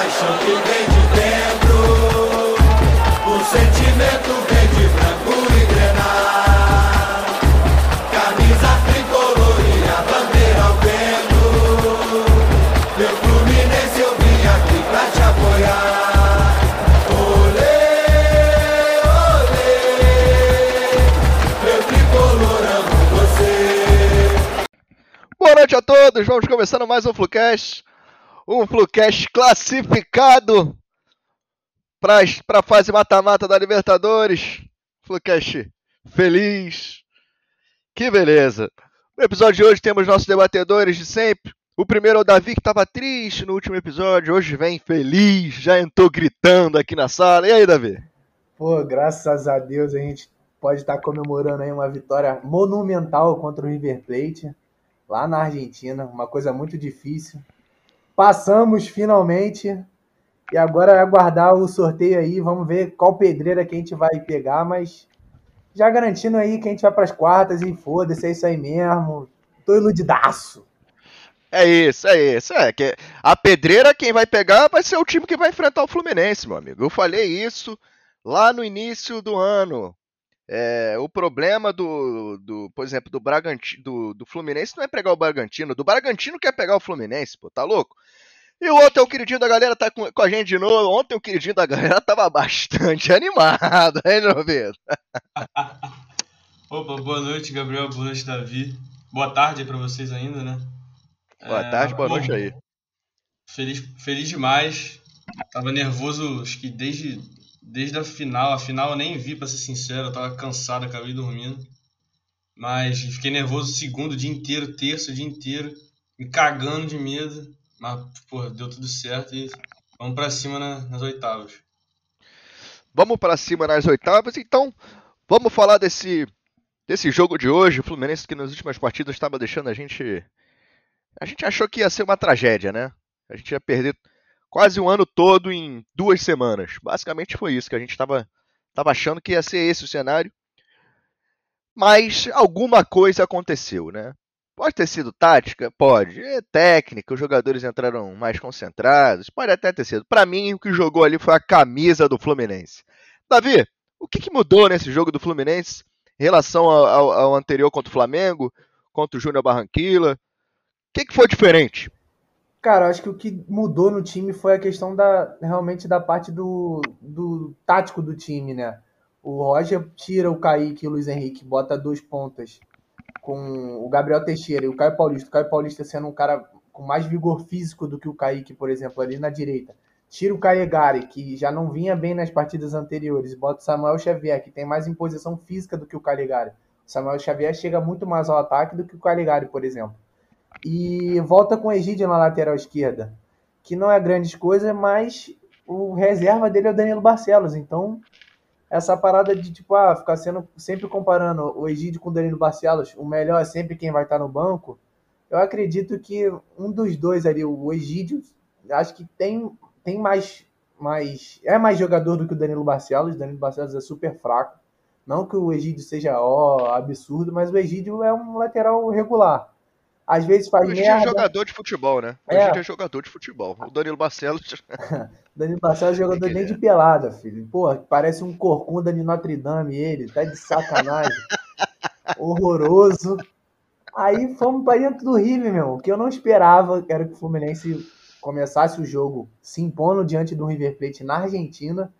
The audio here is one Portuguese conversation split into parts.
paixão que vem de dentro, o sentimento vem de branco e grenar. Camisa tricolor e a bandeira ao vento. Meu Fluminense eu vim aqui pra te apoiar. Olê, olê, meu tricolor amo você. Boa noite a todos, vamos começando mais um Flucast. Um Flucast classificado para a fase mata-mata da Libertadores. Flucast feliz. Que beleza. No episódio de hoje temos nossos debatedores de sempre. O primeiro é o Davi, que estava triste no último episódio. Hoje vem feliz, já entrou gritando aqui na sala. E aí, Davi? Pô, graças a Deus a gente pode estar comemorando aí uma vitória monumental contra o River Plate, lá na Argentina, uma coisa muito difícil. Passamos finalmente e agora é aguardar o sorteio aí, vamos ver qual pedreira que a gente vai pegar, mas já garantindo aí que a gente vai para as quartas e foda-se, é isso aí mesmo. Tô iludidaço. É isso, é isso. É que a pedreira quem vai pegar vai ser o time que vai enfrentar o Fluminense, meu amigo. Eu falei isso lá no início do ano. É, o problema do, do, por exemplo, do Bragantino, do, do Fluminense não é pegar o Bragantino, do Bragantino quer pegar o Fluminense, pô, tá louco? E o outro é o queridinho da galera, tá com, com a gente de novo. Ontem o queridinho da galera tava bastante animado, hein, Pedro? Opa, boa noite, Gabriel. Boa noite, Davi. Boa tarde aí pra vocês ainda, né? Boa É, tarde, boa bom, noite aí. Feliz, feliz demais. Tava nervoso, acho que desde, desde a final. A final eu nem vi, pra ser sincero. Eu tava cansado, acabei dormindo. Mas fiquei nervoso o segundo, o dia inteiro, terço, o dia inteiro. Me cagando de medo. Mas, pô, deu tudo certo e vamos pra cima na- nas oitavas. Vamos para cima nas oitavas, então vamos falar desse, desse jogo de hoje. O Fluminense que nas últimas partidas estava deixando a gente. A gente achou que ia ser uma tragédia, né? A gente ia perder quase um ano todo em duas semanas. Basicamente foi isso que a gente estava tava achando que ia ser esse o cenário. Mas alguma coisa aconteceu, né? Pode ter sido tática? Pode. É técnica, os jogadores entraram mais concentrados. Pode até ter sido. Para mim, o que jogou ali foi a camisa do Fluminense. Davi, o que, que mudou nesse jogo do Fluminense em relação ao, ao- ao anterior contra o Flamengo, contra o Júnior Barranquilla? O que, que foi diferente? Cara, acho que o que mudou no time foi a questão da realmente da parte do, do tático do time, né? O Roger tira o Kaique e o Luiz Henrique, bota dois pontas com o Gabriel Teixeira e o Caio Paulista. O Caio Paulista sendo um cara com mais vigor físico do que o Kaique, por exemplo, ali na direita. Tira o Calegari, que já não vinha bem nas partidas anteriores, bota o Samuel Xavier, que tem mais imposição física do que o Calegari. O Samuel Xavier chega muito mais ao ataque do que o Calegari, por exemplo. E volta com o Egídio na lateral esquerda, que não é grandes coisas, mas o reserva dele é o Danilo Barcelos. Então, essa parada de tipo, ah, ficar sendo sempre comparando o Egídio com o Danilo Barcelos, o melhor é sempre quem vai estar no banco. Eu acredito que um dos dois ali, o Egídio, acho que tem, tem mais, mais. É mais jogador do que o Danilo Barcelos. O Danilo Barcelos é super fraco. Não que o Egídio seja ó, absurdo, mas o Egídio é um lateral regular. Às vezes faz O é merda. jogador de futebol, né? O É. É jogador de futebol. O Danilo Barcelos. Danilo Barcelos é jogador nem de pelada, filho. Pô, parece um corcunda de Notre Dame ele, tá de sacanagem. Horroroso. Aí fomos pra dentro do River, meu. O que eu não esperava era que o Fluminense começasse o jogo se impondo diante do River Plate na Argentina.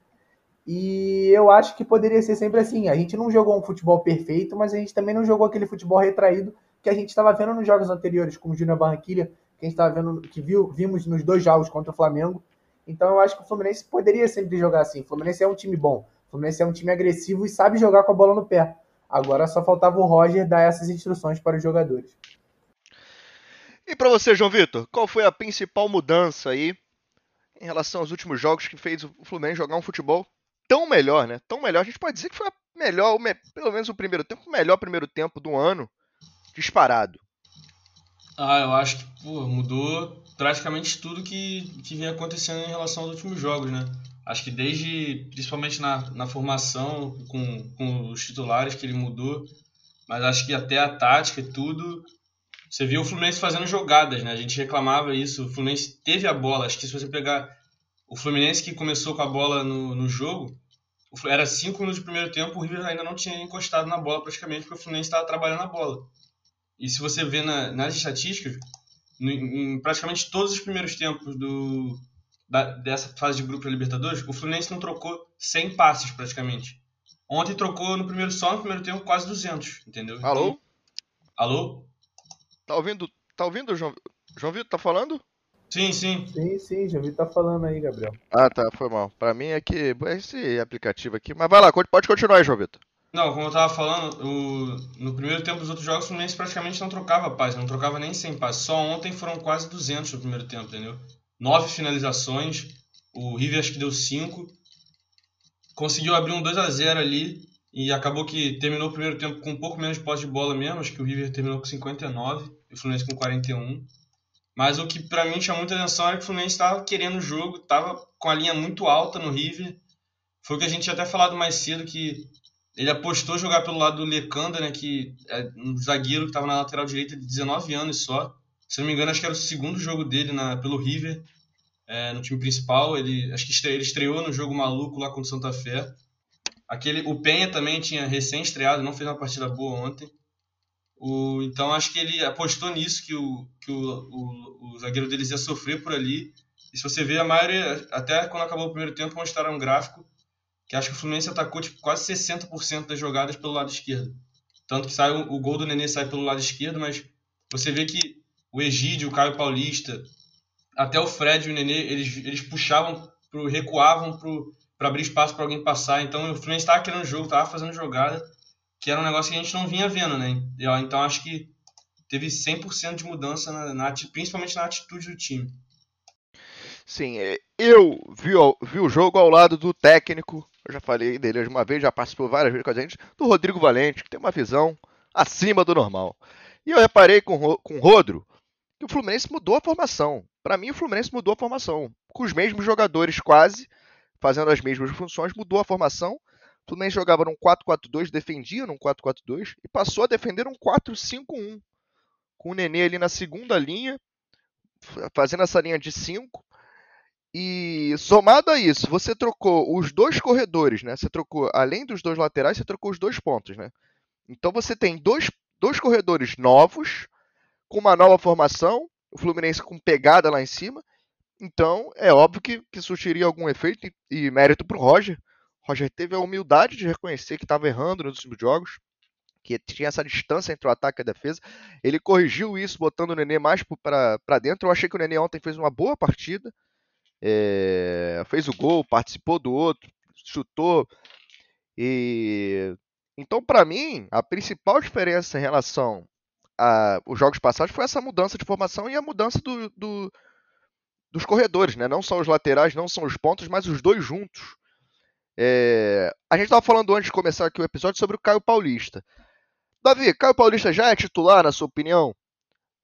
E eu acho que poderia ser sempre assim. A gente não jogou um futebol perfeito, mas a gente também não jogou aquele futebol retraído que a gente estava vendo nos jogos anteriores, como o Júnior Barranquilla, que a gente estava vendo, que viu, vimos nos dois jogos contra o Flamengo. Então eu acho que o Fluminense poderia sempre jogar assim. O Fluminense é um time bom. O Fluminense é um time agressivo e sabe jogar com a bola no pé. Agora só faltava o Roger dar essas instruções para os jogadores. E pra você, João Vitor, qual foi a principal mudança aí em relação aos últimos jogos que fez o Fluminense jogar um futebol tão melhor, né? Tão melhor. A gente pode dizer que foi a melhor, pelo menos o primeiro tempo, o melhor primeiro tempo do ano, disparado. Ah, eu acho que pô, mudou praticamente tudo que, que vinha acontecendo em relação aos últimos jogos, né? Acho que desde, principalmente na, na formação com, com os titulares que ele mudou, mas acho que até a tática e tudo, você viu o Fluminense fazendo jogadas, né? A gente reclamava isso, o Fluminense teve a bola, acho que se você pegar o Fluminense que começou com a bola no, no jogo, era 5 minutos do primeiro tempo, o River ainda não tinha encostado na bola praticamente, porque o Fluminense estava trabalhando a bola. E se você vê na, nas estatísticas, em, em praticamente todos os primeiros tempos do, da, dessa fase de grupo da Libertadores, o Fluminense não trocou 100 passes praticamente. Ontem trocou no primeiro só no primeiro tempo quase 200, entendeu? Alô? Então, alô? Tá ouvindo? Tá ouvindo, João? João Vitor, tá falando? Sim, sim. Sim, sim, já vi tá falando aí, Gabriel. Ah, tá, foi mal. Pra mim é que esse aplicativo aqui, mas vai lá, pode continuar aí, João Vitor. Não, como eu tava falando, o, no primeiro tempo dos outros jogos o Fluminense praticamente não trocava passes, não trocava nem 100 passes. Só ontem foram quase 200 no primeiro tempo, entendeu? Nove finalizações, o River acho que deu 5. Conseguiu abrir um 2 a 0 ali e acabou que terminou o primeiro tempo com um pouco menos de posse de bola mesmo, acho que o River terminou com 59 e o Fluminense com 41. Mas o que para mim chamou muita atenção era que o Fluminense estava querendo o jogo, estava com a linha muito alta no River. Foi o que a gente tinha até falado mais cedo que ele apostou jogar pelo lado do Lecanda, né, que é um zagueiro que estava na lateral direita de 19 anos só. Se não me engano, acho que era o segundo jogo dele na, pelo River, é, no time principal. Ele acho que ele estreou no jogo maluco lá contra o Santa Fé. Aquele, o Penha também tinha recém estreado, não fez uma partida boa ontem. O, então acho que ele apostou nisso, que, o, que o, o, o zagueiro deles ia sofrer por ali. E se você ver, a maioria, até quando acabou o primeiro tempo, mostraram um gráfico que acho que o Fluminense atacou tipo, quase 60% das jogadas pelo lado esquerdo. Tanto que sai, o gol do Nenê sai pelo lado esquerdo, mas você vê que o Egídio, o Caio Paulista, até o Fred e o Nenê, eles, eles puxavam, pro, recuavam para abrir espaço para alguém passar. Então o Fluminense estava querendo jogo, estava fazendo jogada, que era um negócio que a gente não vinha vendo, né? Então acho que teve 100% de mudança, na, na, principalmente na atitude do time. Sim, é, eu vi, vi o jogo ao lado do técnico eu já falei dele uma vez, já participou várias vezes com a gente, do Rodrigo Valente, que tem uma visão acima do normal. E eu reparei com, com o Rodro que o Fluminense mudou a formação. Para mim, o Fluminense mudou a formação. Com os mesmos jogadores quase, fazendo as mesmas funções, mudou a formação. O Fluminense jogava num 4-4-2, defendia num 4-4-2 e passou a defender um 4-5-1. Com o Nenê ali na segunda linha, fazendo essa linha de 5 e somado a isso, você trocou os dois corredores, né? Você trocou, além dos dois laterais, você trocou os dois pontos, né? Então você tem dois, dois corredores novos, com uma nova formação, o Fluminense com pegada lá em cima. Então é óbvio que, que surtiria algum efeito e, e mérito para o Roger. Roger teve a humildade de reconhecer que estava errando nos últimos jogos, que tinha essa distância entre o ataque e a defesa. Ele corrigiu isso, botando o Nenê mais para dentro. Eu achei que o Nenê ontem fez uma boa partida é, fez o gol, participou do outro, chutou. E então, para mim, a principal diferença em relação aos jogos passados foi essa mudança de formação e a mudança do, do, dos corredores, né? Não só os laterais, não são os pontos, mas os dois juntos. É, a gente estava falando antes de começar aqui o episódio sobre o Caio Paulista. Davi, Caio Paulista já é titular, na sua opinião?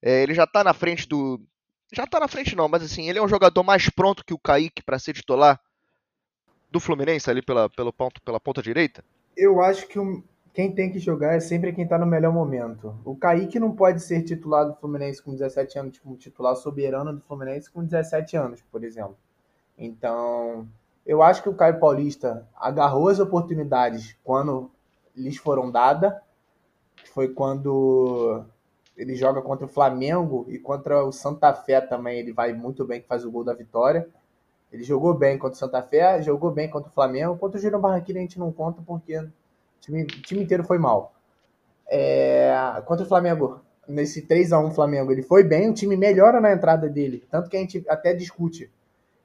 É, ele já está na frente do, já tá na frente não, mas assim, ele é um jogador mais pronto que o Kaique para ser titular do Fluminense ali pela, pelo ponto, pela ponta direita? Eu acho que o, quem tem que jogar é sempre quem tá no melhor momento. O Kaique não pode ser titular do Fluminense com 17 anos, como titular soberano do Fluminense com 17 anos, por exemplo. Então, eu acho que o Caio Paulista agarrou as oportunidades quando lhes foram dadas. Foi quando ele joga contra o Flamengo e contra o Santa Fé também. Ele vai muito bem, que faz o gol da vitória. Ele jogou bem contra o Santa Fé, jogou bem contra o Flamengo. Contra o Girão Barranquilla a gente não conta porque o time, o time inteiro foi mal. É, contra o Flamengo, nesse 3 a 1 Flamengo, ele foi bem, o time melhora na entrada dele. Tanto que a gente até discute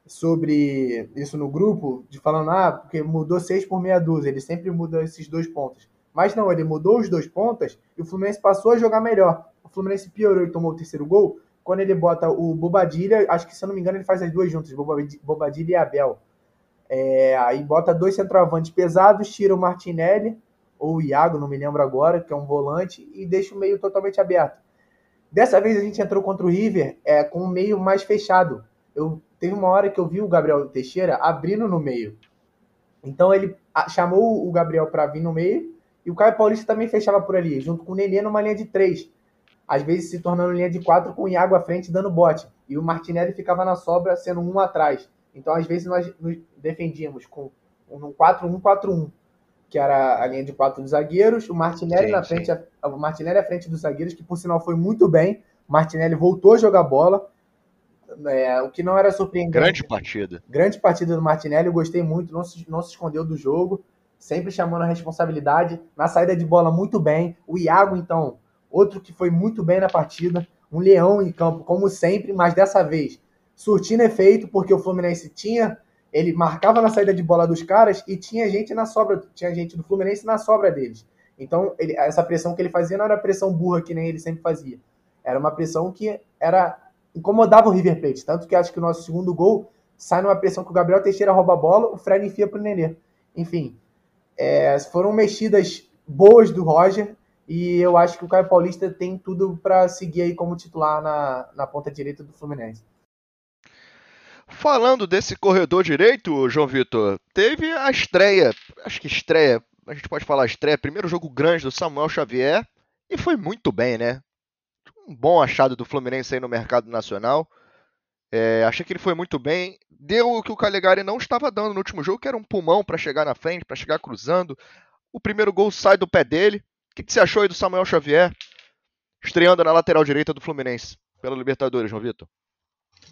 sobre isso no grupo, de falando, ah, porque mudou 6 por meia dúzia, ele sempre muda esses dois pontos. Mas não, ele mudou os dois pontos e o Fluminense passou a jogar melhor. Fluminense piorou e tomou o terceiro gol. Quando ele bota o Bobadilha, acho que se eu não me engano, ele faz as duas juntas, Bobadilha e Abel. É, aí bota dois centroavantes pesados, tira o Martinelli, ou o Iago, não me lembro agora, que é um volante, e deixa o meio totalmente aberto. Dessa vez a gente entrou contra o River é, com o meio mais fechado. Eu Teve uma hora que eu vi o Gabriel Teixeira abrindo no meio. Então ele chamou o Gabriel para vir no meio e o Caio Paulista também fechava por ali, junto com o Nenê numa linha de três. Às vezes se tornando linha de quatro com o Iago à frente dando bote. E o Martinelli ficava na sobra, sendo um atrás. Então, às vezes, nós nos defendíamos com um 4-1-4-1, que era a linha de quatro dos zagueiros, o Martinelli Sim, na sim. frente, o Martinelli à frente dos zagueiros, que por sinal foi muito bem. O Martinelli voltou a jogar bola, é, o que não era surpreendente. Grande partida. Grande partida do Martinelli, eu gostei muito, não se, não se escondeu do jogo, sempre chamando a responsabilidade, na saída de bola muito bem. O Iago, então, outro que foi muito bem na partida, um leão em campo, como sempre, mas dessa vez surtindo efeito, porque o Fluminense tinha, ele marcava na saída de bola dos caras e tinha gente na sobra, tinha gente do Fluminense na sobra deles. Então, ele, essa pressão que ele fazia não era pressão burra que nem ele sempre fazia. Era uma pressão que era incomodava o River Plate. Tanto que acho que o nosso segundo gol sai numa pressão que o Gabriel Teixeira rouba a bola, o Fred enfia pro Nenê. Enfim, é, foram mexidas boas do Roger e eu acho que o Caio Paulista tem tudo para seguir aí como titular na, na ponta direita do Fluminense. Falando desse corredor direito, João Vitor, teve a estreia, acho que estreia, a gente pode falar estreia, primeiro jogo grande do Samuel Xavier, e foi muito bem, né? Um bom achado do Fluminense aí no mercado nacional. É, achei que ele foi muito bem. Deu o que o Calegari não estava dando no último jogo, que era um pulmão para chegar na frente, para chegar cruzando. O primeiro gol sai do pé dele. O que, que você achou aí do Samuel Xavier estreando na lateral direita do Fluminense pela Libertadores, João Vitor?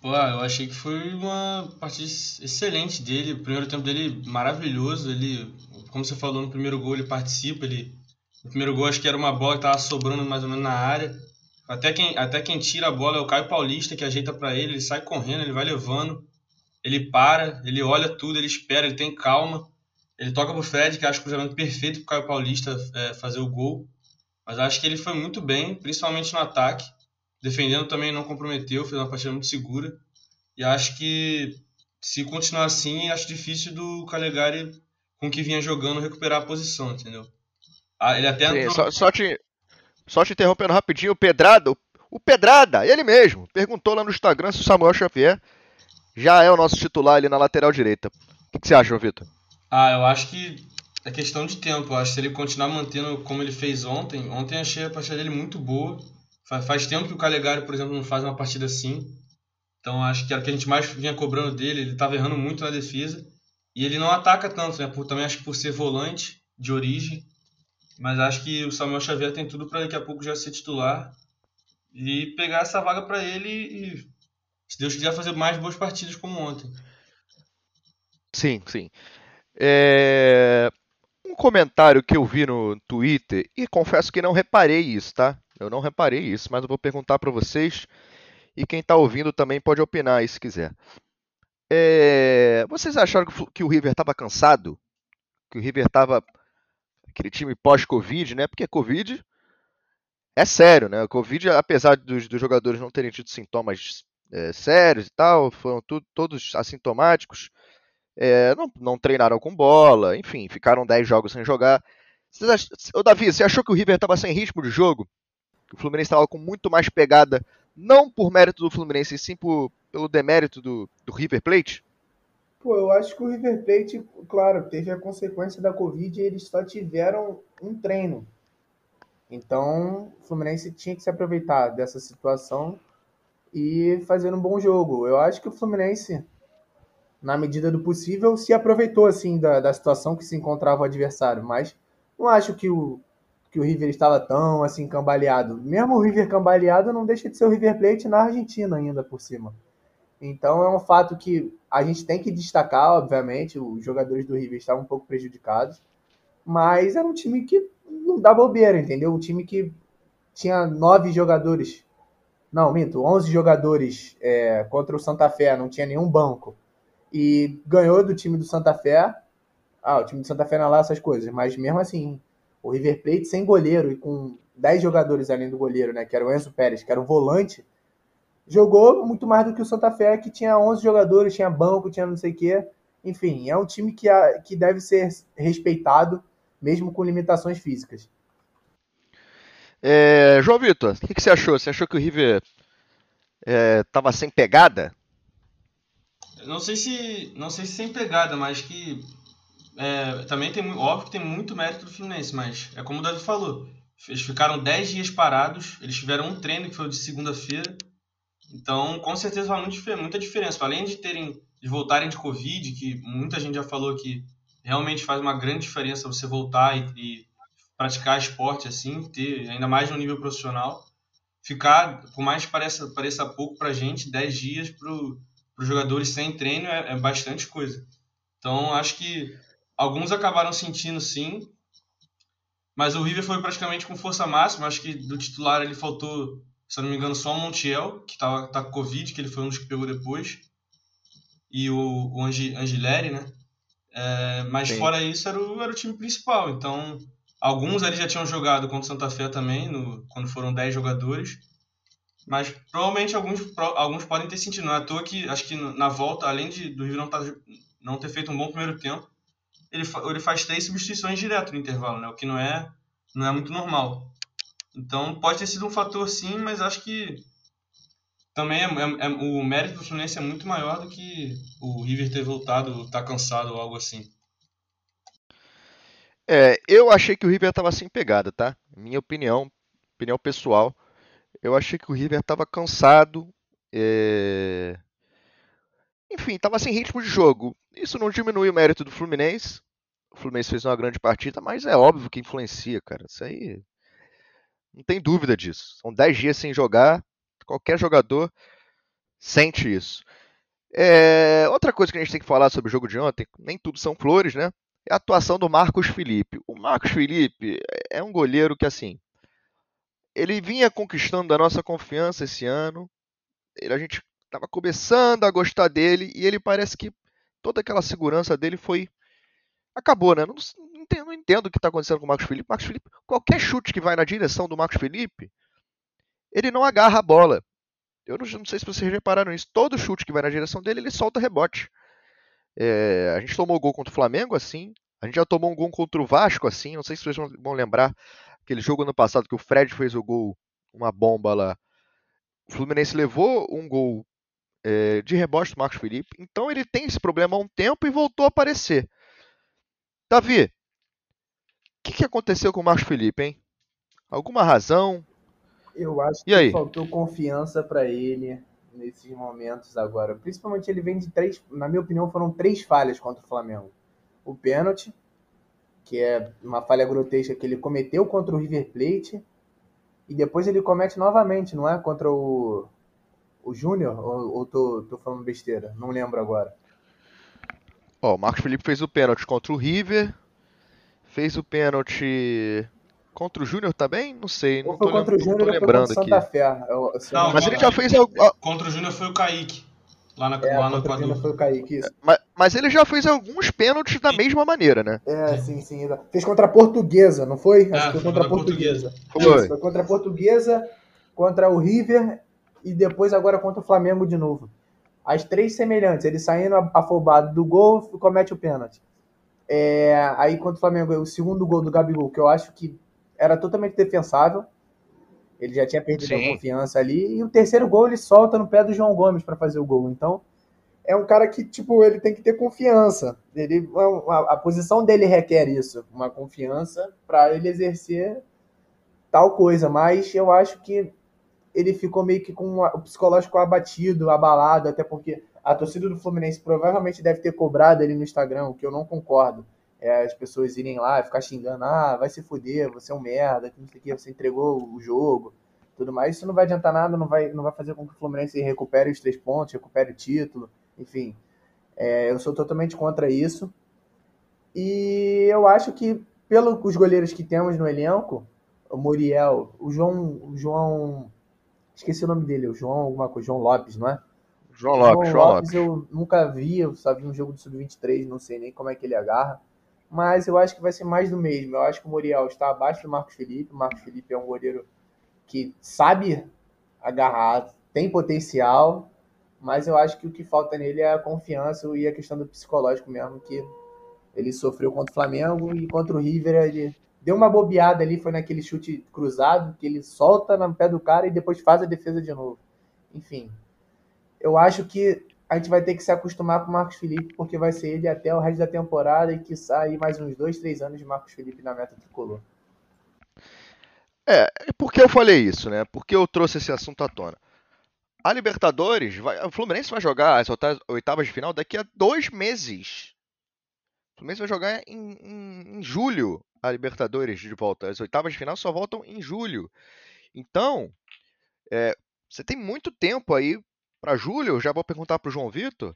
Pô, eu achei que foi uma partida excelente dele. O primeiro tempo dele maravilhoso. Ele, como você falou no primeiro gol, ele participa. Ele, no primeiro gol, acho que era uma bola que estava sobrando mais ou menos na área. Até quem, até quem tira a bola é o Caio Paulista, que ajeita para ele. Ele sai correndo, ele vai levando. Ele para, ele olha tudo, ele espera, ele tem calma. Ele toca pro Fred, que acho o cruzamento perfeito pro Caio Paulista é, fazer o gol. Mas acho que ele foi muito bem, principalmente no ataque. Defendendo também não comprometeu, fez uma partida muito segura. E acho que se continuar assim, acho difícil do Calegari, com o que vinha jogando, recuperar a posição, entendeu? Ah, ele até Sim, entrou... só, só te, só te interrompendo rapidinho, o Pedrada, o, o Pedrada, ele mesmo, perguntou lá no Instagram se o Samuel Xavier já é o nosso titular ali na lateral direita. O que, que você acha, Vitor? Ah, eu acho que é questão de tempo. Eu acho que se ele continuar mantendo como ele fez ontem, ontem achei a partida dele muito boa. Faz, tempo que o Calegari, por exemplo, não faz uma partida assim. Então acho que era o que a gente mais vinha cobrando dele. Ele estava errando muito na defesa. E ele não ataca tanto, né? Por, também acho que por ser volante de origem. Mas acho que o Samuel Xavier tem tudo para daqui a pouco já ser titular. E pegar essa vaga para ele e, se Deus quiser, fazer mais boas partidas como ontem. Sim, sim. É, Um comentário que eu vi no Twitter, e confesso que não reparei isso, tá? Eu não reparei isso, mas eu vou perguntar para vocês e quem tá ouvindo também pode opinar aí se quiser. É, Vocês acharam que o River estava cansado? Que o River estava aquele time pós-Covid, né? Porque Covid é sério, né? O Covid, apesar dos, dos jogadores não terem tido sintomas é, sérios e tal, foram todos assintomáticos, é, não, não treinaram com bola, enfim, ficaram 10 jogos sem jogar. Ach... Ô, Davi, você achou que o River estava sem ritmo de jogo? Que o Fluminense estava com muito mais pegada, não por mérito do Fluminense, sim por, pelo demérito do, do River Plate? Pô, eu acho que o River Plate, claro, teve a consequência da Covid e eles só tiveram um treino. Então, o Fluminense tinha que se aproveitar dessa situação e fazer um bom jogo. Eu acho que o Fluminense, na medida do possível, se aproveitou assim da, da situação que se encontrava o adversário, mas não acho que o, que o River estava tão assim cambaleado. Mesmo o River cambaleado não deixa de ser o River Plate na Argentina ainda por cima. Então é um fato que a gente tem que destacar, obviamente, os jogadores do River estavam um pouco prejudicados, mas era um time que não dá bobeira, entendeu? Um time que tinha nove jogadores, não, minto, onze jogadores é, contra o Santa Fé, não tinha nenhum banco, e ganhou do time do Santa Fé. Ah, o time do Santa Fé não é lá essas coisas, mas mesmo assim, o River Plate sem goleiro e com dez jogadores além do goleiro, né, que era o Enzo Pérez, que era o volante, jogou muito mais do que o Santa Fé, que tinha 11 jogadores, tinha banco, tinha não sei o quê. Enfim, é um time que, que deve ser respeitado, mesmo com limitações físicas. É, João Vitor, o que, que você achou? Você achou que o River estava sem pegada? Não sei se não sei se sem pegada, mas que é, também tem óbvio que tem muito mérito do Fluminense, mas é como o Davi falou. Eles ficaram 10 dias parados, eles tiveram um treino que foi de segunda-feira Então, com certeza faz muita diferença. Além de terem de voltarem de Covid, que muita gente já falou que realmente faz uma grande diferença você voltar e, e praticar esporte assim, ter ainda mais no nível profissional, ficar, por mais que pareça, pareça pouco pra gente, 10 dias para os jogadores sem treino é, é bastante coisa. Então, acho que alguns acabaram sentindo sim, mas o River foi praticamente com força máxima. Acho que do titular ele faltou, se eu não me engano, só o Montiel, que tava, tá com Covid, que ele foi um dos que pegou depois. E o, o Angileri, né? É, mas Sim. fora isso, era o, era o time principal. Então, alguns ali já tinham jogado contra o Santa Fé também, no, quando foram 10 jogadores. Mas provavelmente alguns, alguns podem ter sentido. Não é à toa que, acho que na volta, além de, do River não, tá, não ter feito um bom primeiro tempo, ele, ele faz três substituições direto no intervalo, né? O que não é, não é muito normal. Então pode ter sido um fator sim, mas acho que também é, é, é, o mérito do Fluminense é muito maior do que o River ter voltado, tá cansado ou algo assim. É, eu achei que o River estava sem pegada, tá? Minha opinião, opinião pessoal, eu achei que o River estava cansado, é... enfim, estava sem ritmo de jogo. Isso não diminui o mérito do Fluminense. O Fluminense fez uma grande partida, mas é óbvio que influencia, cara. Isso aí. Não tem dúvida disso. São 10 dias sem jogar. Qualquer jogador sente isso. É... Outra coisa que a gente tem que falar sobre o jogo de ontem, nem tudo são flores, né? É a atuação do Marcos Felipe. O Marcos Felipe é um goleiro que, assim, ele vinha conquistando a nossa confiança esse ano. Ele, a gente estava começando a gostar dele e ele parece que toda aquela segurança dele foi. Acabou, né? Não, não, entendo, não entendo o que está acontecendo com o Marcos Felipe. Marcos Felipe, qualquer chute que vai na direção do Marcos Felipe, ele não agarra a bola. Eu não, não sei se vocês repararam isso. Todo chute que vai na direção dele, ele solta rebote. É, a gente tomou gol contra o Flamengo assim. A gente já tomou um gol contra o Vasco assim. Não sei se vocês vão lembrar aquele jogo ano passado que o Fred fez o gol, uma bomba lá. O Fluminense levou um gol é, de rebote do Marcos Felipe. Então ele tem esse problema há um tempo e voltou a aparecer. Davi, o que, que aconteceu com o Marcos Felipe, hein? Alguma razão? Eu acho que aí? faltou confiança para ele nesses momentos agora. Principalmente ele vem de três, na minha opinião, foram três falhas contra o Flamengo. O pênalti, que é uma falha grotesca que ele cometeu contra o River Plate, e depois ele comete novamente, não é? Contra o o Júnior? Ou, ou tô, tô falando besteira? Não lembro agora. Ó, o Marcos Felipe fez o pênalti contra o River. Fez o pênalti contra o Júnior também? Não sei. Não foi contra o Júnior ou lembrando contra o Santa Fé. Eu, não, mas ele já fez. Contra o Júnior foi o Kaique. Lá, na, é, lá no Equador. Foi o Kaique, isso. Mas, mas, ele já fez alguns pênaltis da mesma maneira, né? É, sim, sim. Fez contra a Portuguesa, não foi? É, Acho que foi contra a Portuguesa. Portuguesa. Foi. foi contra a Portuguesa, contra o River e depois agora contra o Flamengo de novo. As três semelhantes, ele saindo afobado do gol comete o pênalti. É, aí contra o Flamengo, o segundo gol do Gabigol, que eu acho que era totalmente defensável. Ele já tinha perdido Sim. a confiança ali. E o terceiro gol ele solta no pé do João Gomes para fazer o gol. Então, é um cara que, tipo, ele tem que ter confiança. Ele, a, a posição dele requer isso, uma confiança para ele exercer tal coisa. Mas eu acho que ele ficou meio que com o psicológico abatido, abalado, até porque a torcida do Fluminense provavelmente deve ter cobrado ele no Instagram, o que eu não concordo. É, as pessoas irem lá e ficar xingando, ah, vai se fuder, você é um merda, que não sei o que, você entregou o jogo, tudo mais. Isso não vai adiantar nada, não vai, não vai fazer com que o Fluminense recupere os três pontos, recupere o título, enfim. É, eu sou totalmente contra isso. E eu acho que, pelos goleiros que temos no elenco, o Muriel, o João, o João Esqueci o nome dele, o João alguma coisa, João Lopes, não é? João Lopes, João, Lopes. Eu nunca vi, eu só vi um jogo do Sub-23, não sei nem como é que ele agarra. Mas eu acho que vai ser mais do mesmo. Eu acho que o Muriel está abaixo do Marcos Felipe. O Marcos Felipe é um goleiro que sabe agarrar, tem potencial, mas eu acho que o que falta nele é a confiança e a questão do psicológico mesmo, que ele sofreu contra o Flamengo e contra o River ele deu uma bobeada ali, foi naquele chute cruzado, que ele solta no pé do cara e depois faz a defesa de novo. Enfim, eu acho que a gente vai ter que se acostumar com o Marcos Felipe, porque vai ser ele até o resto da temporada e que sai mais uns dois, três anos de Marcos Felipe na meta tricolor. É, por que eu falei isso, né? Por que eu trouxe esse assunto à tona? a Libertadores, vai, o Fluminense vai jogar as oitavas de final daqui a dois meses. O Fluminense vai jogar em, em, em julho a Libertadores de volta. As oitavas de final só voltam em julho. Então, é, você tem muito tempo aí para julho. Já vou perguntar para o João Vitor.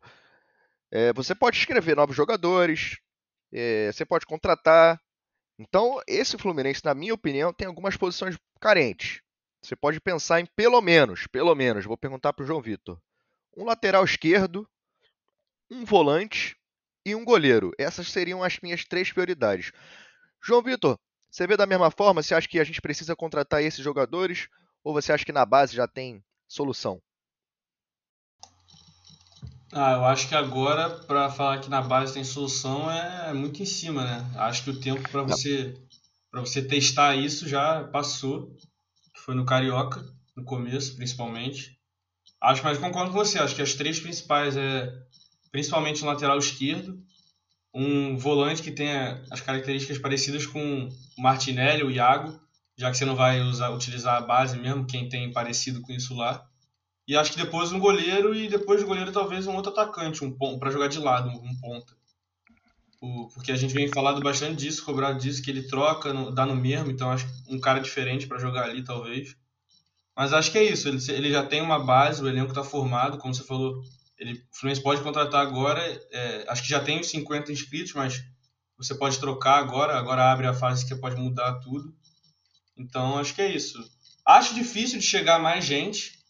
É, você pode escrever novos jogadores, é, você pode contratar. Então, esse Fluminense, na minha opinião, tem algumas posições carentes. Você pode pensar em pelo menos, pelo menos, vou perguntar para o João Vitor, um lateral esquerdo, um volante e um goleiro. Essas seriam as minhas três prioridades. João Vitor, você vê da mesma forma? Você acha que a gente precisa contratar esses jogadores? Ou você acha que na base já tem solução? Ah, eu acho que agora, para falar que na base tem solução, é muito em cima, né? Acho que o tempo para você, você testar isso já passou. Foi no Carioca, no começo, principalmente. Acho, mas concordo com você. Acho que as três principais é principalmente o lateral esquerdo, um volante que tenha as características parecidas com o Martinelli, o Iago, já que você não vai usar, utilizar a base mesmo, quem tem parecido com isso lá. E acho que depois um goleiro e depois do goleiro talvez um outro atacante, um para jogar de lado, um ponta. O, porque a gente vem falando bastante disso, cobrado disso, que ele troca, no, dá no mesmo, então acho um cara diferente para jogar ali talvez. Mas acho que é isso, ele, ele já tem uma base, o elenco está formado, como você falou, ele, o Fluminense pode contratar agora, é, acho que já tem os 50 inscritos, mas você pode trocar agora, agora abre a fase que pode mudar tudo. Então acho que é isso. Acho difícil de chegar mais gente.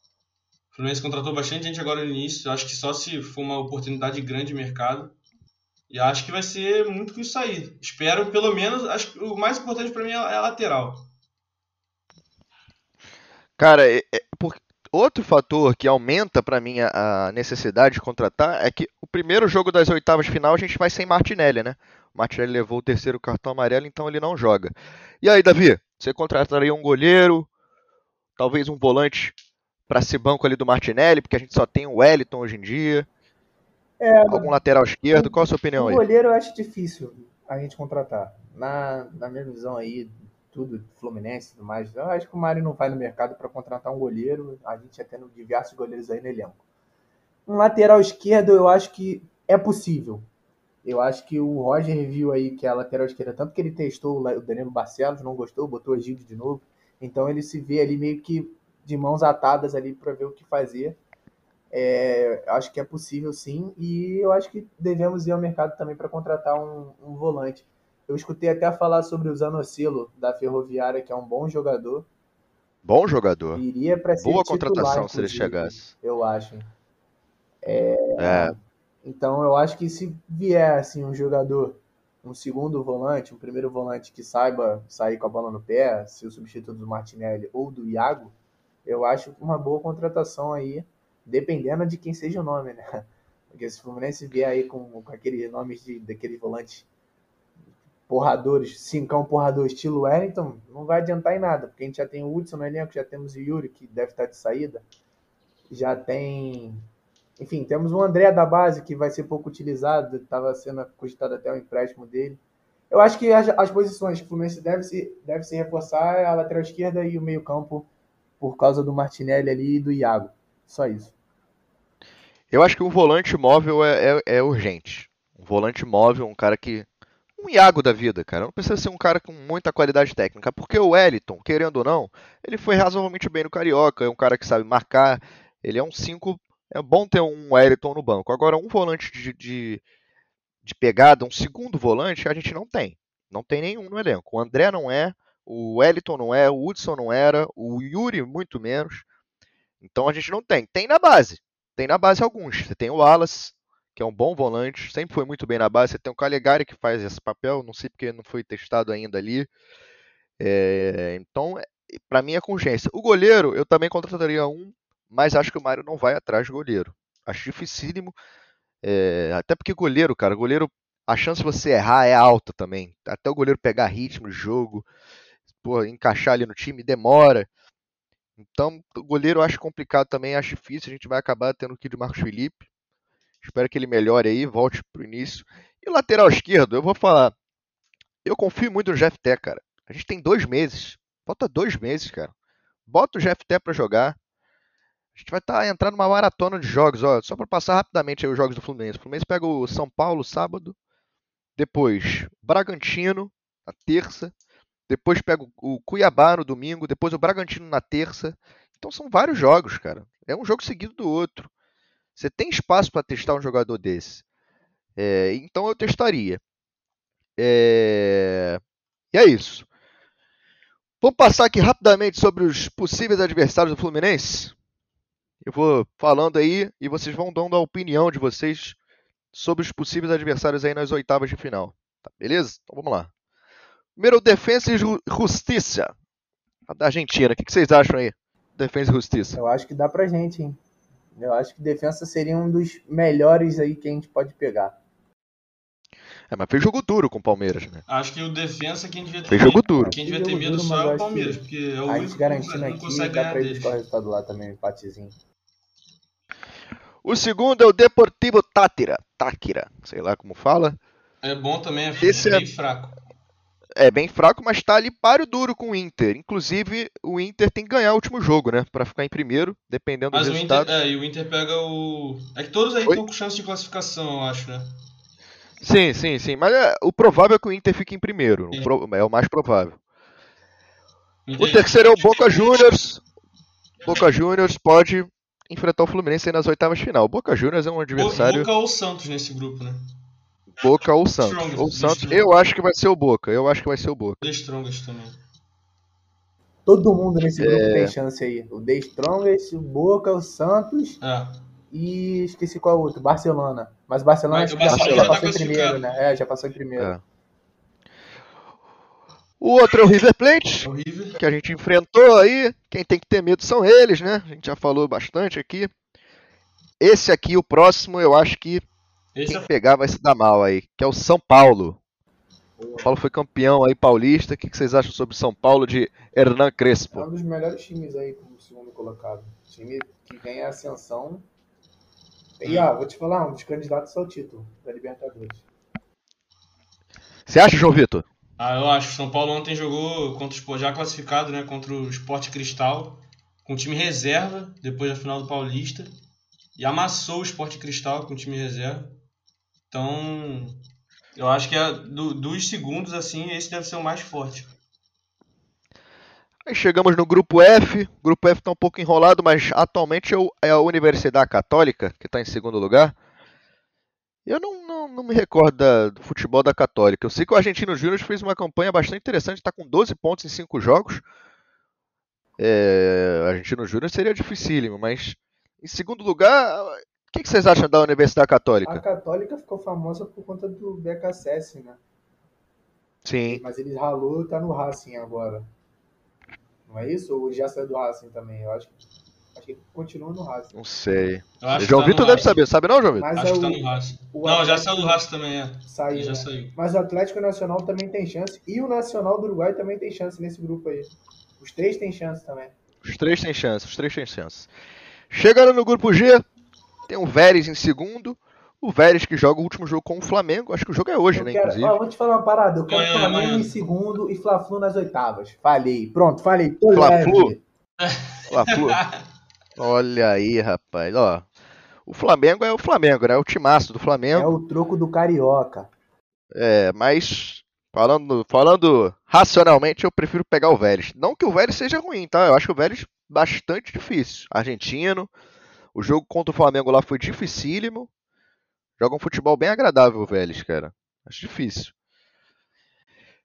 O Fluminense contratou bastante gente agora no início, acho que só se for uma oportunidade grande de mercado. E acho que vai ser muito com isso aí. Espero, pelo menos, acho que o mais importante para mim é a lateral. Cara, é, é, por, Outro fator que aumenta para mim a, necessidade de contratar é que o primeiro jogo das oitavas de final a gente vai sem Martinelli, né? O Martinelli levou o terceiro cartão amarelo, então ele não joga. E aí, Davi, você contrataria um goleiro, talvez um volante para esse banco ali do Martinelli, porque a gente só tem o Wellington hoje em dia. É, Algum lateral esquerdo, qual a sua opinião aí? goleiro eu acho difícil a gente contratar. Na, na minha visão aí, tudo, Fluminense e tudo mais. Eu acho que o Mário não vai no mercado para contratar um goleiro. A gente já tendo diversos goleiros aí no elenco. Um lateral esquerdo, eu acho que é possível. Eu acho que o Roger viu aí que a lateral esquerda, tanto que ele testou o Danilo Barcelos, não gostou, botou o Egídio de novo. Então ele se vê ali meio que de mãos atadas ali para ver o que fazer. É, acho que é possível sim, e eu acho que devemos ir ao mercado também para contratar um, um volante. Eu escutei até falar sobre o Zanocelo da Ferroviária, que é um bom jogador. Bom jogador. Iria para ser Boa contratação se ele chegasse. Eu acho. É... é... Então eu acho que se vier assim um jogador, um segundo volante, um primeiro volante que saiba sair com a bola no pé, se o substituto do Martinelli ou do Iago, eu acho uma boa contratação aí, dependendo de quem seja o nome, né? Porque se o Fluminense vier aí com, com aqueles nomes de, daquele volante porradores, cincão porrador estilo Wellington, não vai adiantar em nada, porque a gente já tem o Hudson no elenco, já temos o Yuri, que deve estar de saída, já tem. Enfim, temos o André da base, que vai ser pouco utilizado, estava sendo cogitado até o empréstimo dele. Eu acho que as, as posições que o Fluminense deve se, deve se reforçar é a lateral esquerda e o meio-campo, por causa do Martinelli ali e do Iago. Só isso. Eu acho que um volante móvel é, é, é urgente. Um volante móvel, um cara que um Iago da vida, cara. Não precisa ser um cara com muita qualidade técnica, porque o Wellington, querendo ou não, ele foi razoavelmente bem no Carioca, é um cara que sabe marcar, ele é um 5, é bom ter um Wellington no banco. Agora, um volante de, de, de, pegada, um segundo volante, a gente não tem. Não tem nenhum no elenco. O André não é, o Wellington não é, o Hudson não era, o Yuri muito menos. Então a gente não tem. Tem na base. Tem na base alguns. Você tem o Wallace, que é um bom volante, sempre foi muito bem na base. Você tem o Calegari que faz esse papel, não sei porque não foi testado ainda ali. É, então, é, para mim é congência. O goleiro, eu também contrataria um, mas acho que o Mário não vai atrás de goleiro. Acho dificílimo. É, até porque goleiro, cara, goleiro, a chance de você errar é alta também. Até o goleiro pegar ritmo de jogo, pô, encaixar ali no time, demora. Então, o goleiro eu acho complicado também, acho difícil. A gente vai acabar tendo que de Marcos Felipe. Espero que ele melhore aí, volte para o início. E o lateral esquerdo, eu vou falar. Eu confio muito no GFT, cara. A gente tem dois meses. Falta dois meses, cara. Bota o GFT para jogar. A gente vai estar entrando numa maratona de jogos, ó, só para passar rapidamente os jogos do Fluminense. O Fluminense pega o São Paulo sábado, depois Bragantino na terça, depois pega o Cuiabá no domingo, depois o Bragantino na terça. Então são vários jogos, cara. É um jogo seguido do outro. Você tem espaço para testar um jogador desse. É, então eu testaria. É, e é isso. Vamos passar aqui rapidamente sobre os possíveis adversários do Fluminense. Eu vou falando aí e vocês vão dando a opinião de vocês sobre os possíveis adversários aí nas oitavas de final. Tá, beleza? Então vamos lá. Primeiro, Defensa e Justiça. Da Argentina. O que vocês acham aí? Defesa e Justiça. Eu acho que dá pra gente, hein? Eu acho que defesa seria um dos melhores aí que a gente pode pegar. É, mas fez jogo duro com o Palmeiras, né? Acho que o defensa quem devia ter Fez jogo duro. Quem devia ter medo duro, só é o Palmeiras, porque é o a gente que garantindo aqui, consegue dá ganhar pra buscar o resultado lá também, um empatezinho. O segundo é o Deportivo Tátira. Táquira, sei lá como fala. É bom também, é, Esse é é- bem fraco. É bem fraco, mas tá ali páreo duro com o Inter. Inclusive, o Inter tem que ganhar o último jogo, né? Pra ficar em primeiro, dependendo do Mas o Inter, resultado. é, e o Inter pega o. É que todos aí estão com chance de classificação, eu acho, né? Sim, sim, sim. Mas é, o provável é que o Inter fique em primeiro. O pro- é o mais provável. O Inter- terceiro é o Boca Juniors. Boca Juniors pode enfrentar o Fluminense aí nas oitavas de final. O Boca Juniors é um adversário Boca ou Santos nesse grupo, né? Boca ou Santos. Strongest, Ou Santos. Eu acho que vai ser o Boca. Eu acho que vai ser o Boca. The Strongest também. Todo mundo nesse grupo É. tem chance aí. O The Strongest, o Boca, o Santos É. e esqueci qual é o outro, Barcelona. Mas o Barcelona Mas o já, Barcelona já já tá passou em primeiro, né? É, já passou em primeiro. É. O outro é o River Plate. É que a gente enfrentou aí. Quem tem que ter medo são eles, né? A gente já falou bastante aqui. Esse aqui, o próximo, eu acho que Esse quem é pegar vai se dar mal aí, que é o São Paulo. O São Paulo foi campeão aí paulista. O que que vocês acham sobre o São Paulo de Hernan É Crespo? um dos melhores times aí como segundo colocado. Time que ganha ascensão. E ó, vou te falar, um dos candidatos ao título da Libertadores. Você acha, João Vitor? Ah, eu acho. São Paulo ontem jogou contra o Sport, já classificado, né? Contra o Sport Cristal, com time reserva, depois da final do Paulista. E amassou o Sport Cristal com time reserva. Então, eu acho que é do- dos segundos, assim, esse deve ser o mais forte. Aí chegamos no grupo F. O grupo F está um pouco enrolado, mas atualmente é a Universidade Católica, que está em segundo lugar. Eu não, não, não me recordo da- do futebol da Católica. Eu sei que o Argentino Júnior fez uma campanha bastante interessante, está com 12 pontos em 5 jogos. É, Argentino Júnior seria dificílimo, mas em segundo lugar, o que, que vocês acham da Universidade A Católica? Católica ficou famosa por conta do BKSS, né? Sim. Mas ele ralou e tá no Racing agora. Não é isso? Ou já saiu do Racing também? Eu acho que, acho que continua no Racing. Não sei. João que tá Vitor deve saber, sabe não, João Vitor? Acho é que tá o, no Racing. Não, já saiu do Racing também, é. saiu, Ele já né? saiu. Mas o Atlético Nacional também tem chance. E o Nacional do Uruguai também tem chance nesse grupo aí. Os três têm chance também. Os três têm chance, os três têm chance. Chegando no grupo G, tem o Vélez em segundo. O Vélez que joga o último jogo com o Flamengo. Acho que o jogo é hoje, Eu né? quero, Inclusive. ó, vou te falar uma parada. Eu quero Amanhã, Flamengo em segundo e Fla-Flu nas oitavas. Falei. Pronto, falei. Fla-Flu? Fla-Flu. Olha aí, rapaz. Ó, o Flamengo é o Flamengo, né? O timaço do É Flamengo. o troco do Carioca. É, mas falando, falando racionalmente, eu prefiro pegar o Vélez. Não que o Vélez seja ruim, tá? Eu acho o Vélez bastante difícil. Argentino. O jogo contra o Flamengo lá foi dificílimo. Joga um futebol bem agradável o Vélez, cara. Acho difícil.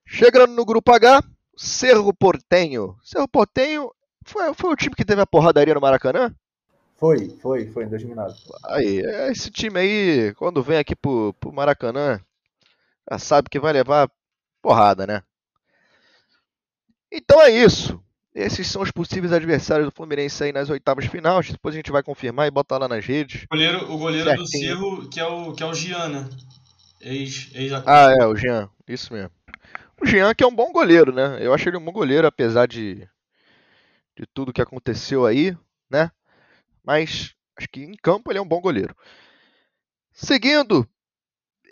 Chegando no grupo H, Cerro Portenho. Cerro Portenho foi, foi o time que teve a porradaria no Maracanã? Foi, foi, foi em 2009. Aí, esse time aí, quando vem aqui pro, pro Maracanã, já sabe que vai levar porrada, né? Então é isso. Esses são os possíveis adversários do Fluminense aí nas oitavas de final. Depois a gente vai confirmar e botar lá nas redes. O goleiro, o goleiro do. Cerro, que é o, que é o Giana. Ex, ex Ah, é, o Jean. Isso mesmo. O Jean que é um bom goleiro, né? Eu acho ele um bom goleiro, apesar de, de tudo que aconteceu aí, né? Mas acho que em campo ele é um bom goleiro. Seguindo,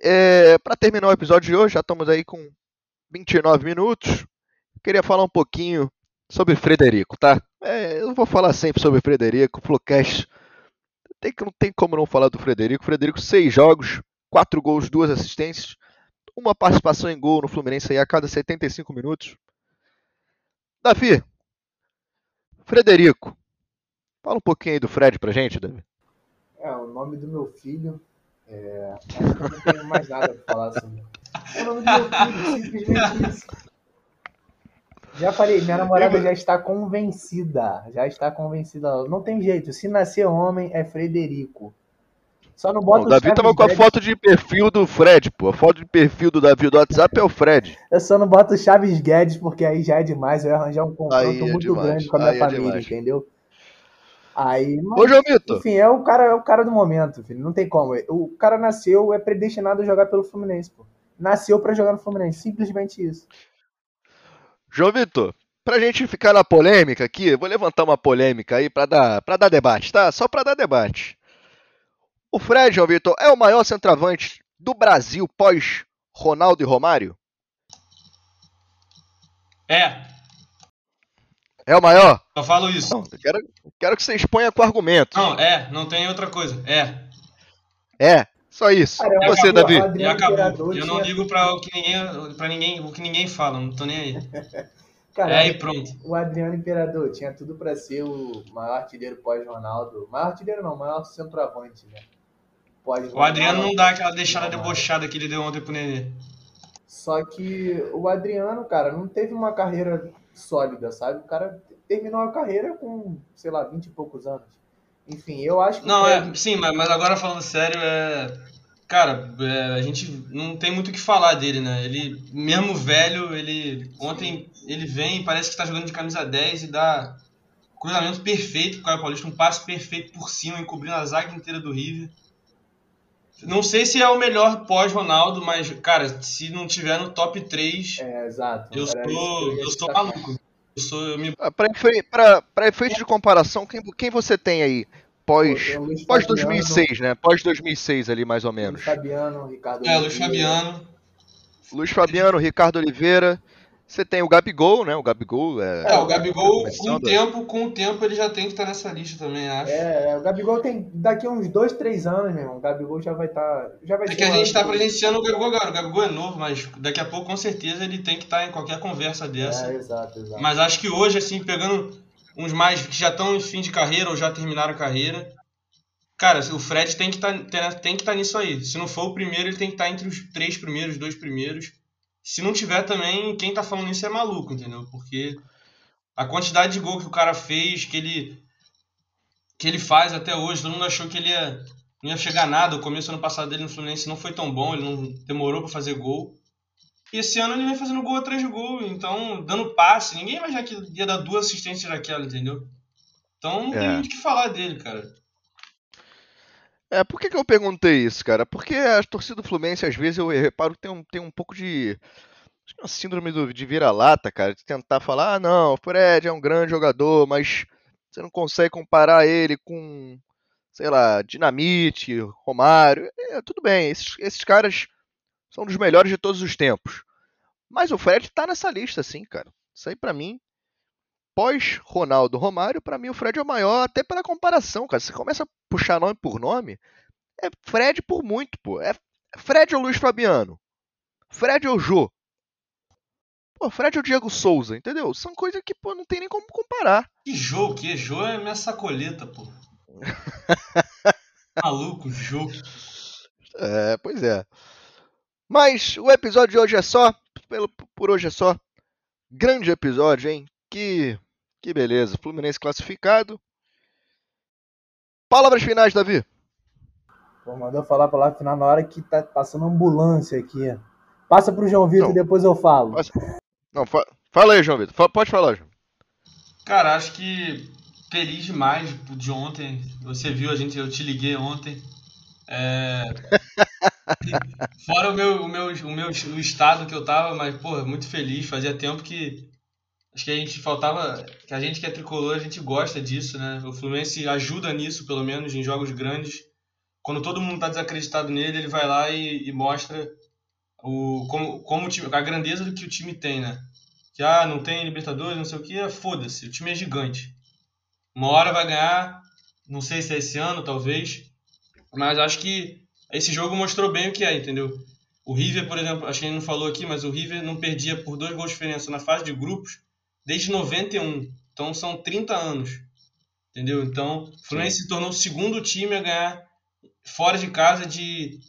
é, para terminar o episódio de hoje, já estamos aí com 29 minutos. Queria falar um pouquinho sobre Frederico, tá? É, eu vou falar sempre sobre o Frederico, Flowcast. Tem que, não tem como não falar do Frederico. Frederico, seis jogos, quatro gols, duas assistências, uma participação em gol no Fluminense aí a cada 75 minutos. Davi, Frederico, fala um pouquinho aí do Fred pra gente, Davi. É, o nome do meu filho. É... Não tenho mais nada pra falar sobre. É o nome do meu filho, simplesmente isso. Já falei, minha namorada já está convencida. Já está convencida. Não tem jeito. Se nascer homem, é Frederico. Só não bota o Davi tava com a foto de perfil do Fred, pô. A foto de perfil do Davi do WhatsApp é o Fred. Eu só não boto o Chaves Guedes, porque aí já é demais. Eu ia arranjar um confronto é muito demais, grande com a minha aí é família, demais. entendeu? Aí, mas, Ô, João Vitor, enfim, é o cara, é o cara do momento, filho. Não tem como. O cara nasceu, é predestinado a jogar pelo Fluminense, pô. Nasceu pra jogar no Fluminense, simplesmente isso. João Vitor, pra gente ficar na polêmica aqui, vou levantar uma polêmica aí pra dar, pra dar debate, tá? Só pra dar debate. O Fred, João Vitor, é o maior centroavante do Brasil pós Ronaldo e Romário? É, É o maior? eu falo isso. Não, eu quero, quero que você exponha com argumentos. Não, é, não tem outra coisa. É. É, só isso. Cara, eu E você, acabou- Davi? E acabou. Eu não ligo pra o que ninguém, pra ninguém, o que ninguém fala, não tô nem aí. Cara, É, e pronto. o Adriano Imperador tinha tudo pra ser o maior artilheiro pós-Ronaldo. Maior artilheiro não, maior centroavante, né? Pós O Adriano não dá aquela deixada debochada que ele deu ontem pro Nenê. Só que o Adriano, cara, não teve uma carreira sólida, sabe? O cara terminou a carreira com, sei lá, 20 e poucos anos. Enfim, eu acho que. Não, é, sim, mas, mas agora falando sério, é. Cara, é, a gente não tem muito o que falar dele, né? Ele, mesmo velho, ele. Ontem ele vem, parece que tá jogando de camisa 10 e dá cruzamento perfeito pro Caio Paulista, um passe perfeito por cima, encobrindo a zaga inteira do River. Não sei se é o melhor pós-Ronaldo, mas, cara, se não tiver no top 3, É, eu sou, eu sou maluco. Eu sou, eu me Ah, Pra, efe- pra- pra efeito de comparação, quem, quem você tem aí pós, Luiz pós Fabiano, 2006, né? Pós 2006 ali, mais ou Luiz menos. Fabiano, Ricardo. É, Luiz. Fabiano. Luiz Fabiano, Ricardo Oliveira. Você tem o Gabigol, né? O Gabigol é. É, o Gabigol, com o tempo, com o tempo, ele já tem que estar nessa lista também, acho. É, é, o Gabigol tem. Daqui a uns dois, três anos, meu irmão. O Gabigol já vai estar. já vai É que a gente tá presenciando o Gabigol agora. O Gabigol é novo, mas daqui a pouco, com certeza, ele tem que estar em qualquer conversa dessa. É, exato, exato. Mas acho que hoje, assim, pegando uns mais que já estão em fim de carreira ou já terminaram a carreira, cara, o Fred tem que estar tem que estar nisso aí. Se não for o primeiro, ele tem que estar entre os três primeiros, dois primeiros. Se não tiver também, quem tá falando isso é maluco, entendeu? Porque a quantidade de gol que o cara fez, que ele que ele faz até hoje, todo mundo achou que ele ia, não ia chegar a nada. O começo do ano passado dele no Fluminense não foi tão bom, ele não demorou pra fazer gol. E esse ano ele vem fazendo gol atrás de gol, então dando passe. Ninguém imagina que ia dar duas assistências daquela, entendeu? Então não tem É. muito o que falar dele, cara. É, por que, que eu perguntei isso, cara? Porque a torcida do Fluminense, às vezes, eu reparo que tem um, tem um pouco de. é uma síndrome do- de vira-lata, cara. De tentar falar, ah, não, o Fred é um grande jogador, mas você não consegue comparar ele com, sei lá, Dinamite, Romário. É, tudo bem, esses, esses caras são dos melhores de todos os tempos. Mas o Fred tá nessa lista, sim, cara. Isso aí, pra mim, pós Ronaldo Romário, pra mim o Fred é o maior, até pela comparação, cara. Você começa a puxar nome por nome, é Fred por muito, pô. É Fred ou Luiz Fabiano? Fred ou Jô? Pô, Fred ou Diego Souza, entendeu? São coisas que, pô, não tem nem como comparar. Que jogo, que jogo é minha sacoleta, pô. Maluco, jogo. É, pois é. Mas o episódio de hoje é só. Pelo, por hoje é só. Grande episódio, hein? Que, que beleza. Fluminense classificado. Palavras finais, Davi. Pô, mandou falar a palavra final na hora que tá passando ambulância aqui. Passa pro João Vitor Não. e depois eu falo. Passa. Não, fa- fala aí, João Vitor. Fa- Pode falar, João. Cara, acho que feliz demais de ontem. Você viu a gente, eu te liguei ontem. É... Fora o meu, o meu, o meu o estado que eu tava, mas pô, muito feliz. Fazia tempo que acho que a gente faltava, que a gente que é tricolor, a gente gosta disso, né? O Fluminense ajuda nisso, pelo menos em jogos grandes. Quando todo mundo tá desacreditado nele, ele vai lá e, e mostra o como, como o time, a grandeza do que o time tem, né? Que ah, não tem Libertadores, não sei o que, foda-se, o time é gigante. Uma hora vai ganhar, não sei se é esse ano, talvez, mas acho que esse jogo mostrou bem o que é, entendeu? O River, por exemplo, acho que a gente não falou aqui, mas o River não perdia por dois gols de diferença na fase de grupos desde 91. Então são 30 anos. Entendeu? Então, o Fluminense se tornou o segundo time a ganhar fora de casa de,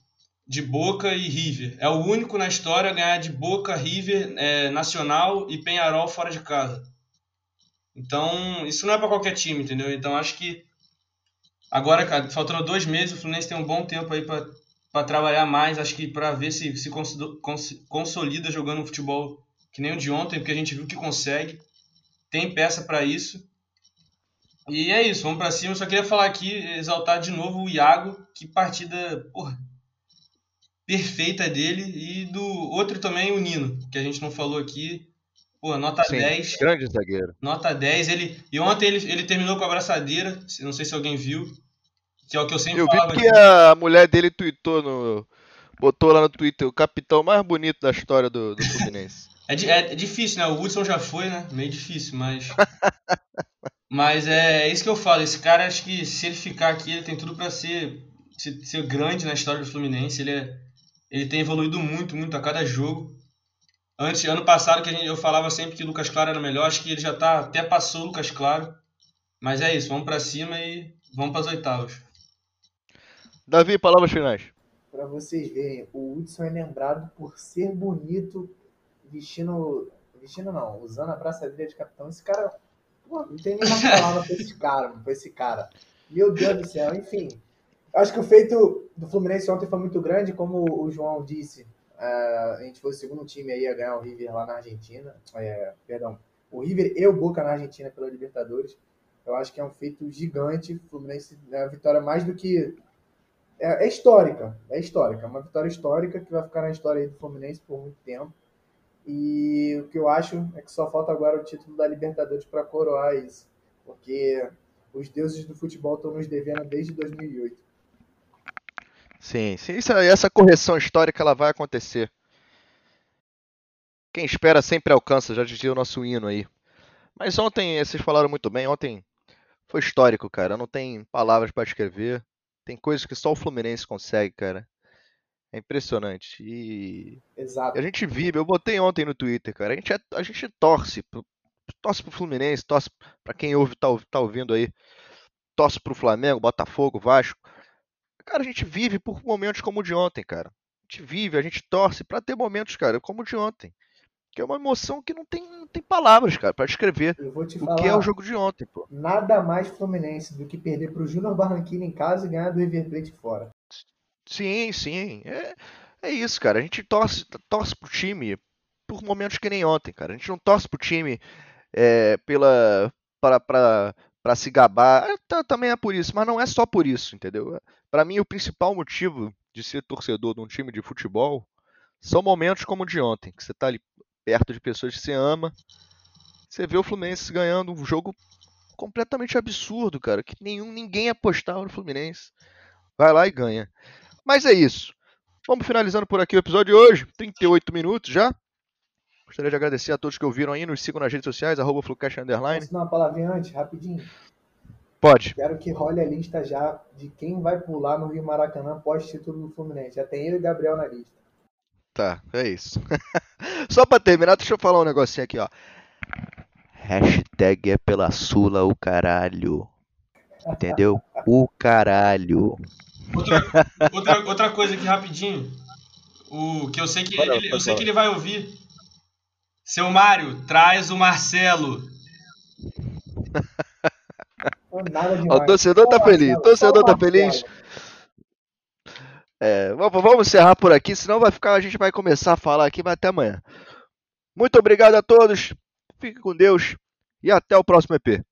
de Boca e River. É o único na história a ganhar de Boca, River, é, Nacional e Penharol fora de casa. Então, isso não é para qualquer time, entendeu? Então, acho que agora, cara, faltando dois meses, o Fluminense tem um bom tempo aí para trabalhar mais, acho que para ver se se consolida jogando um futebol que nem o de ontem, porque a gente viu que consegue, tem peça para isso. E é isso, vamos para cima. Só queria falar aqui, exaltar de novo o Iago, que partida porra, perfeita dele, e do outro também, o Nino, que a gente não falou aqui. Pô, nota Sim, 10. Grande zagueiro. Nota 10. Ele, e ontem ele, ele terminou com a abraçadeira, não sei se alguém viu. Que é o que eu sempre eu falava. vi que a mulher dele tweetou no. Botou lá no Twitter o capitão mais bonito da história do, do Fluminense. É, é, é, difícil, né? O Hudson já foi, né? Meio difícil, mas. mas é, é, isso que eu falo. Esse cara, acho que se ele ficar aqui, ele tem tudo para ser, ser, ser, grande na história do Fluminense. Ele, é, ele tem evoluído muito, muito a cada jogo. Antes, ano passado, que gente, eu falava sempre que o Lucas Claro era melhor, acho que ele já tá, até passou o Lucas Claro. Mas é isso, vamos para cima e vamos para as oitavas. Davi, palavras finais. Para vocês verem, o Hudson é lembrado por ser bonito, vestindo. Vestindo não, usando a braçadeira de capitão. Esse cara. Pô, não tem nenhuma palavra pra esse cara, pra esse cara. Meu Deus do céu, enfim. Acho que o feito do Fluminense ontem foi muito grande, como o João disse. Uh, a gente foi o segundo time aí a ganhar o River lá na Argentina. É, perdão, o River e o Boca na Argentina pela Libertadores. Eu acho que é um feito gigante. O Fluminense é uma vitória mais do que é, é, histórica, é histórica, é uma vitória histórica que vai ficar na história do Fluminense por muito tempo. E o que eu acho é que só falta agora o título da Libertadores para coroar isso, porque os deuses do futebol estão nos devendo desde 2008. Sim, sim essa correção histórica ela vai acontecer. Quem espera sempre alcança, já dizia o nosso hino aí. Mas ontem, vocês falaram muito bem, ontem foi histórico, cara. Não tem palavras para descrever. Tem coisas que só o Fluminense consegue, cara. É impressionante. E Exato. a gente vive, eu botei ontem no Twitter, cara. A gente, é, a gente torce, torce pro Fluminense, torce para quem ouve, tá, tá ouvindo aí, torce pro Flamengo, Botafogo, Vasco. Cara, a gente vive por momentos como o de ontem, cara. A gente vive, a gente torce para ter momentos, cara, como o de ontem. Que é uma emoção que não tem, não tem palavras, cara, para descrever o falar, que é o jogo de ontem, pô. Nada mais Fluminense do que perder pro Júnior Barranquilla em casa e ganhar do River Plate fora. Sim, sim. É, é isso, cara. A gente torce, torce pro time por momentos que nem ontem, cara. A gente não torce pro time é, pela para, para, se gabar. É, também é por isso, mas não é só por isso, entendeu? Para mim, o principal motivo de ser torcedor de um time de futebol são momentos como o de ontem, que você tá ali perto de pessoas que você ama. Você vê o Fluminense ganhando um jogo completamente absurdo, cara, que nenhum ninguém apostava no Fluminense. Vai lá e ganha. Mas é isso. Vamos finalizando por aqui o episódio de hoje. 38 minutos já. Gostaria de agradecer a todos que ouviram aí. Nos sigam nas redes sociais, arroba Flucast Underline. Posso dar uma palavrinha antes, rapidinho? Pode. Quero que role a lista já de quem vai pular no Rio Maracanã pós-título do Fluminense. Já tem ele e Gabriel na lista. Tá, é isso. Só pra terminar, deixa eu falar um negocinho aqui, ó. Hashtag é pela Sula o caralho. Entendeu? O caralho. Outra, outra, outra coisa aqui rapidinho. O que eu sei que ele, eu sei que ele vai ouvir. Seu Mário, traz o Marcelo. o torcedor tá feliz. O torcedor tá feliz. É, vamos encerrar por aqui, senão vai ficar, a gente vai começar a falar aqui, mas até amanhã. Muito obrigado a todos, fiquem com Deus e até o próximo EP.